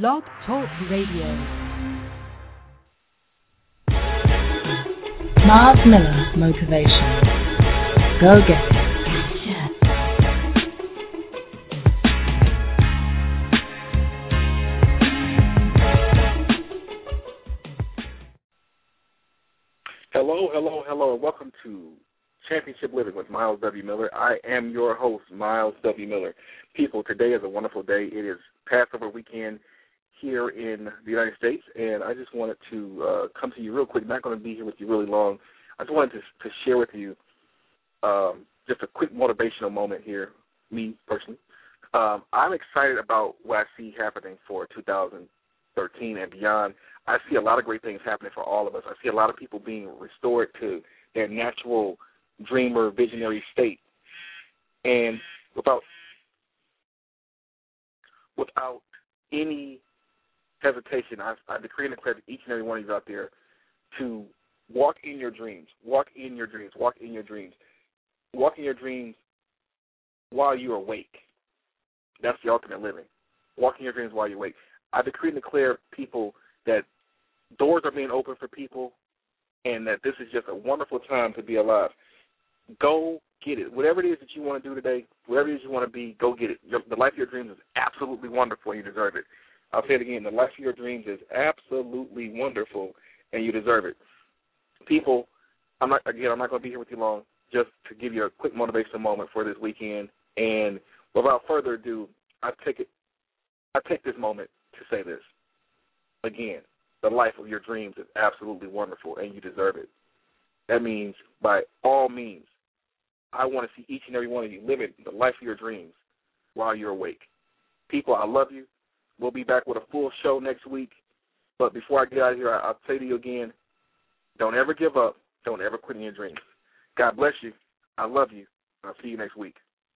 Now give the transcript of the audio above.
Blog Talk Radio. Mars Miller Motivation. Go get it. Hello, hello, hello, and welcome to Championship Living with Myles W. Miller. I am your host, Myles W. Miller. People, today is a wonderful day. It is Passover weekend here in the United States, and I just wanted to uh, come to you real quick. I'm Not going to be here with you really long. I just wanted to, to share with you um, just a quick motivational moment here, me personally. Um, I'm excited about what I see happening for 2013 and beyond. I see a lot of great things happening for all of us. I see a lot of people being restored to their natural dreamer, visionary state. And without without any hesitation, I, I decree and declare to each and every one of you out there to walk in your dreams. Walk in your dreams. Walk in your dreams. Walk in your dreams while you're awake. That's the ultimate living. Walk in your dreams while you're awake. I decree and declare people that doors are being opened for people and that this is just a wonderful time to be alive. Go get it. Whatever it is that you want to do today, whatever it is you want to be, go get it. Your, the life of your dreams is absolutely wonderful and you deserve it. I'll say it again. The life of your dreams is absolutely wonderful and you deserve it. People, I'm not again. I'm not going to be here with you long. Just to give you a quick motivational moment for this weekend. And without further ado, I take it. I take this moment to say this again the life of your dreams is absolutely wonderful and you deserve it. That means, by all means, I want to see each and every one of you living the life of your dreams while you're awake. People, I love you. We'll be back with a full show next week. But before I get out of here, I'll say to you again don't ever give up. Don't ever quit in your dreams. God bless you. I love you. I'll see you next week.